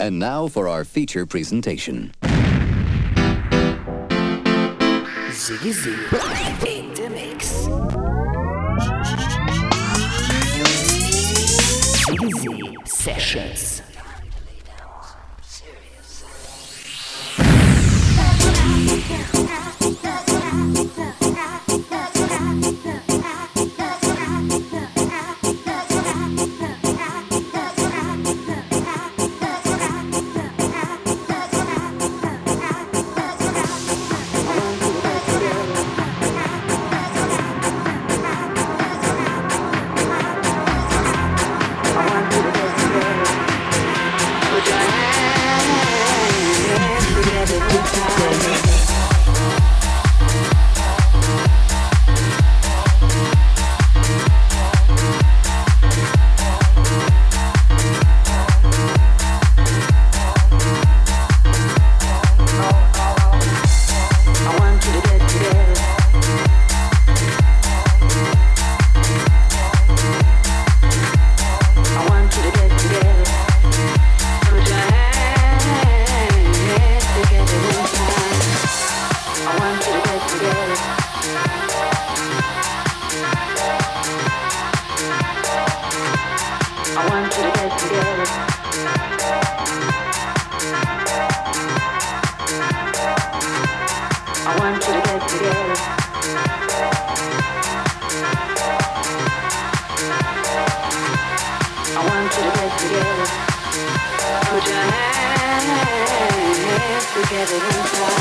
And now for our feature presentation. Ziggy Z in the mix. Ziggy sessions. never time.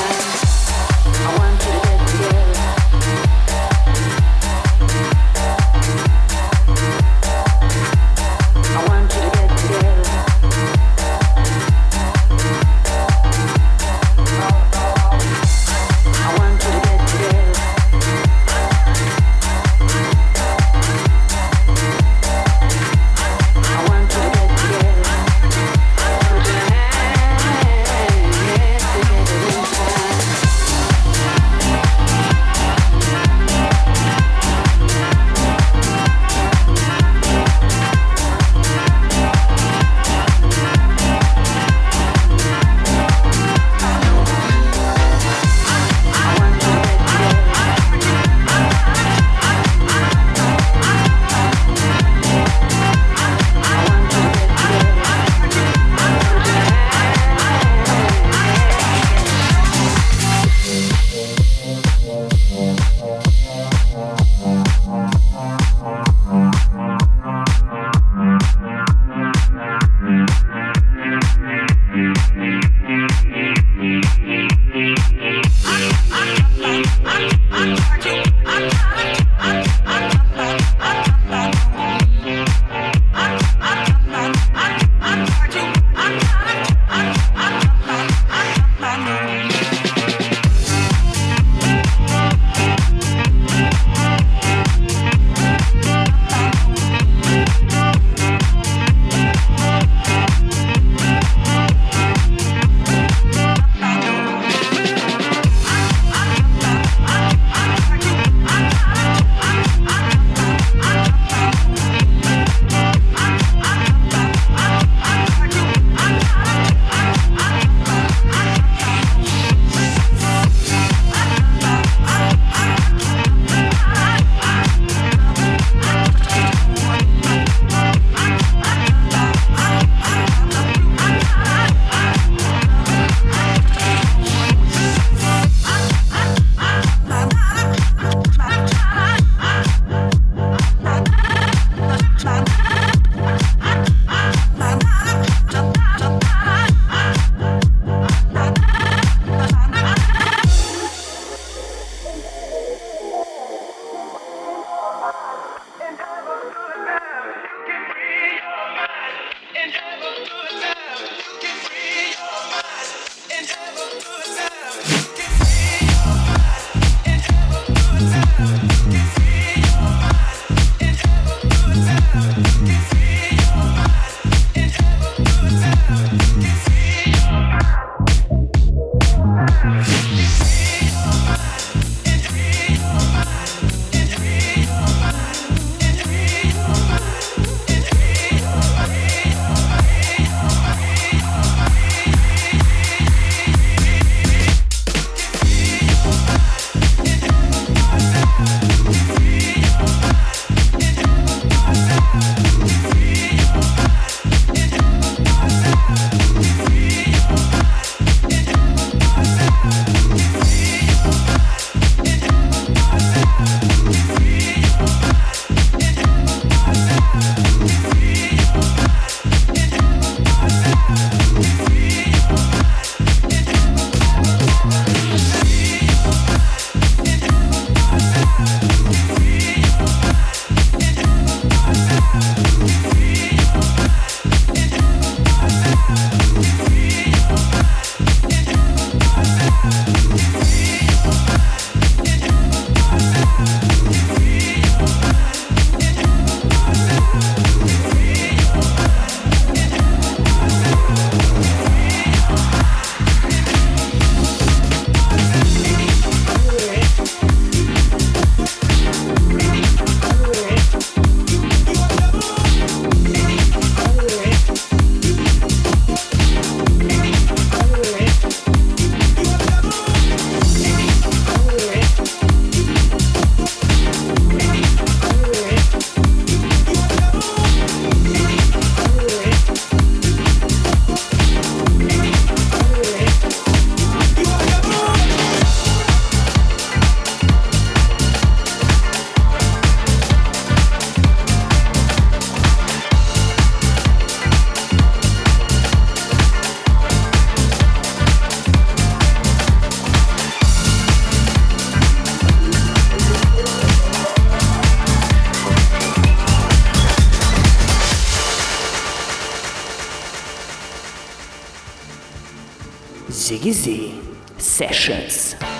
Sessions.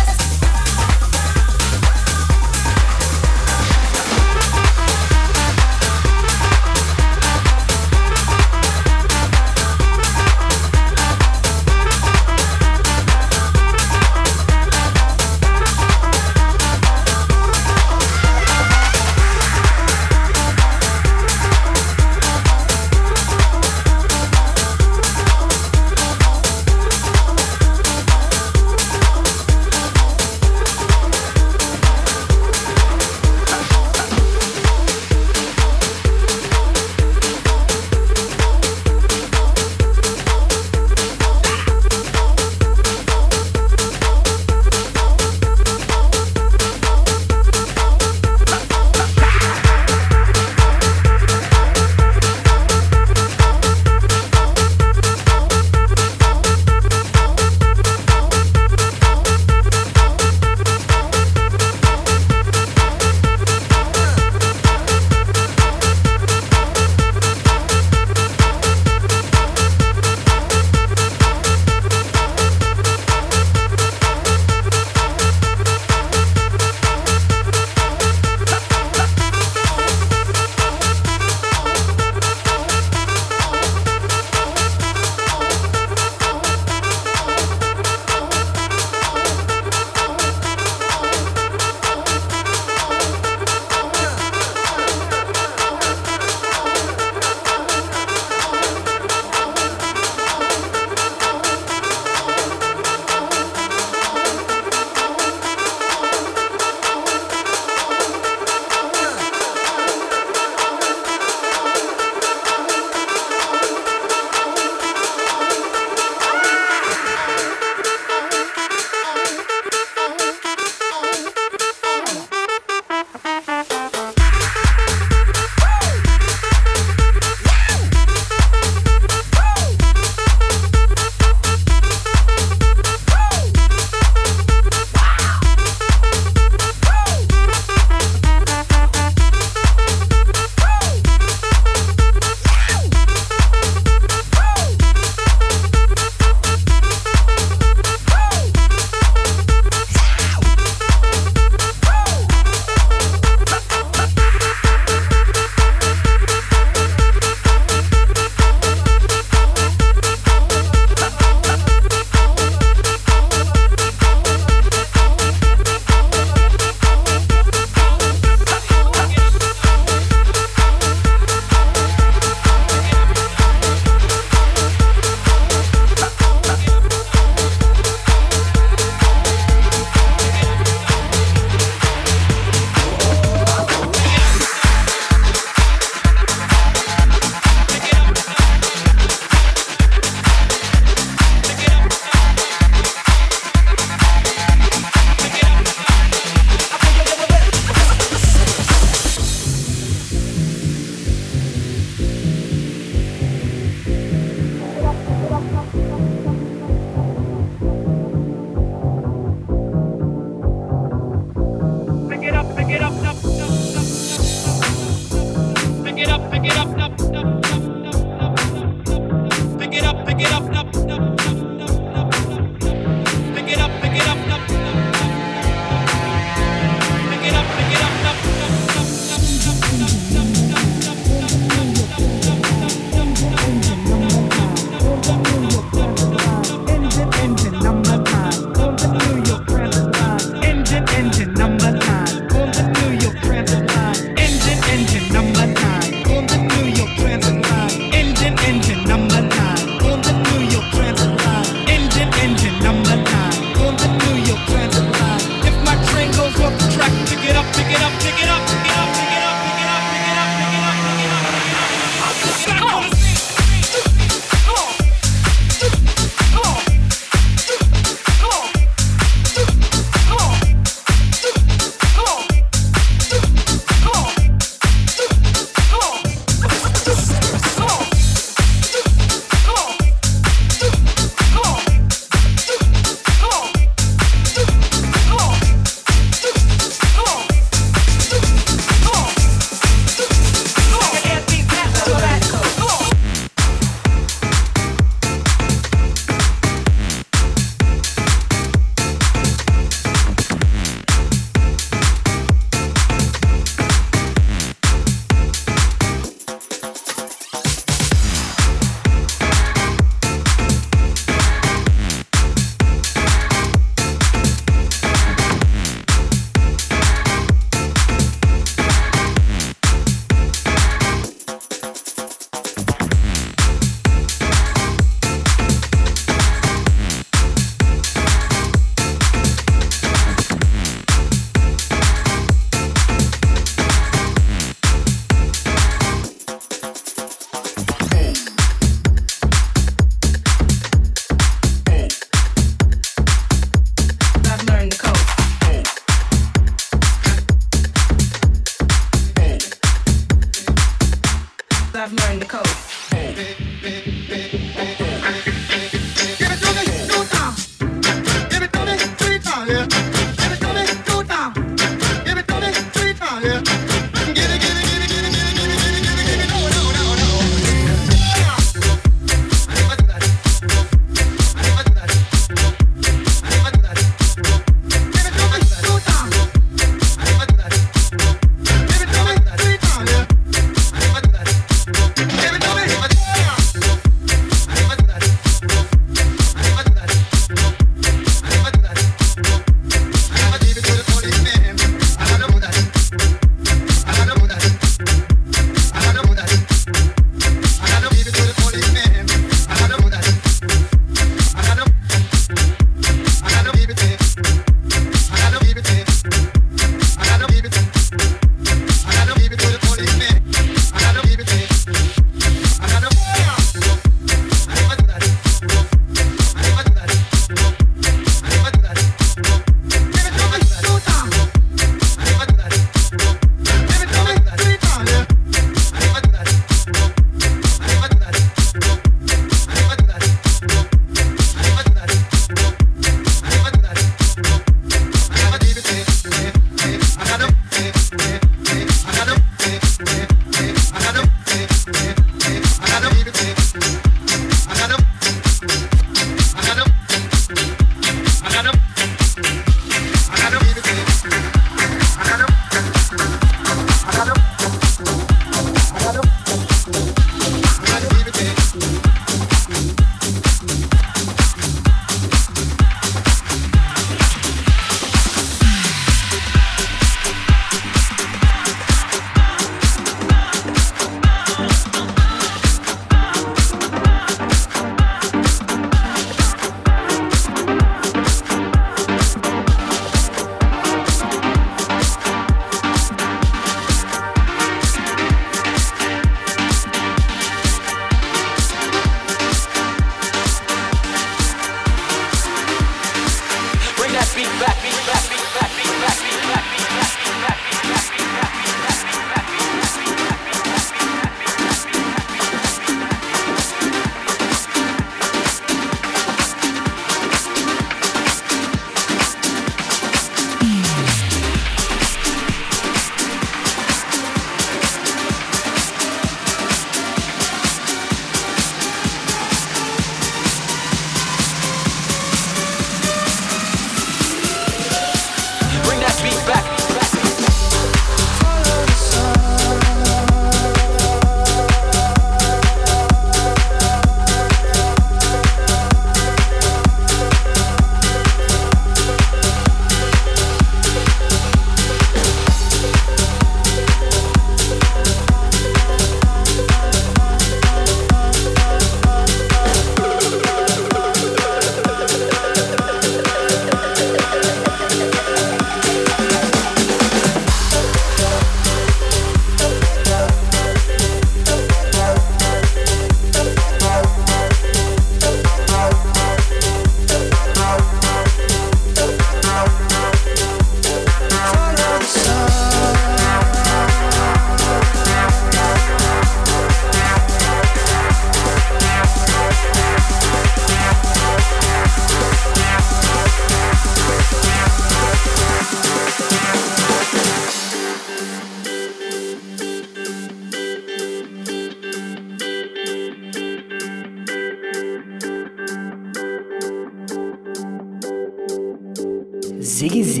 Ziggy Z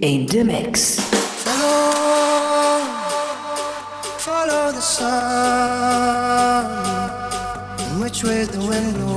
in the mix. Follow, follow the sun. Which way the wind blows.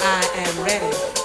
I am ready.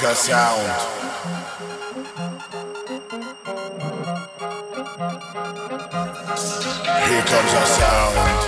That sound. Here comes our sound.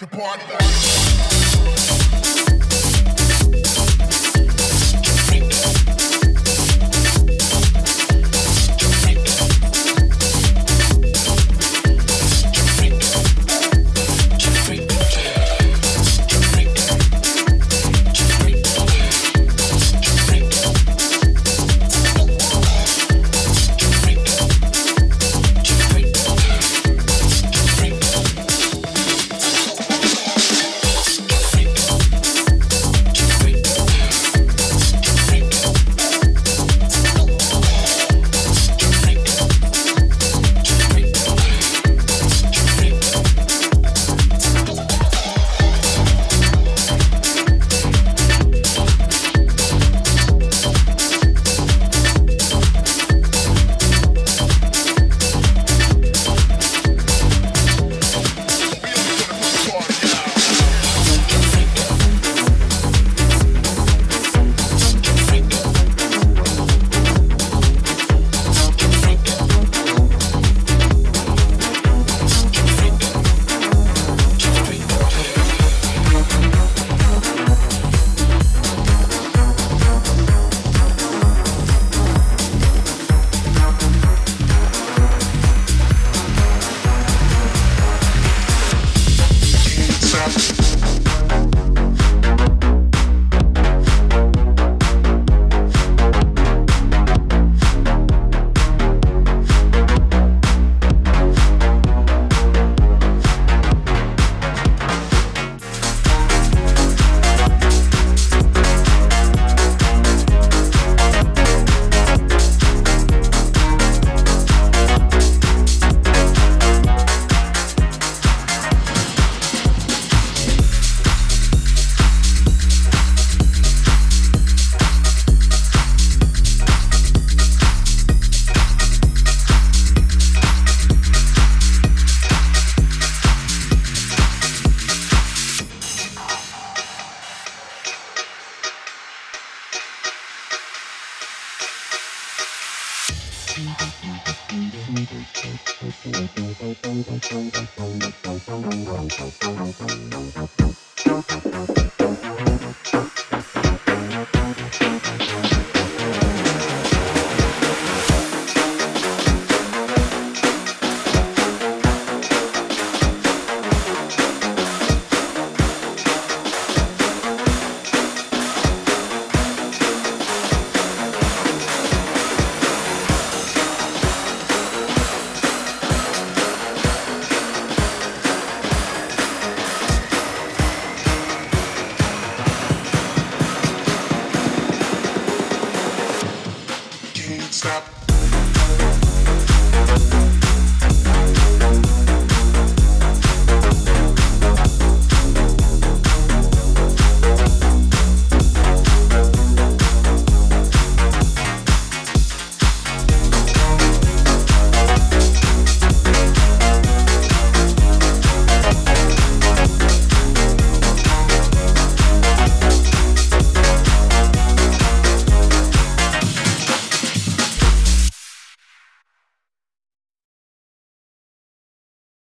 To party.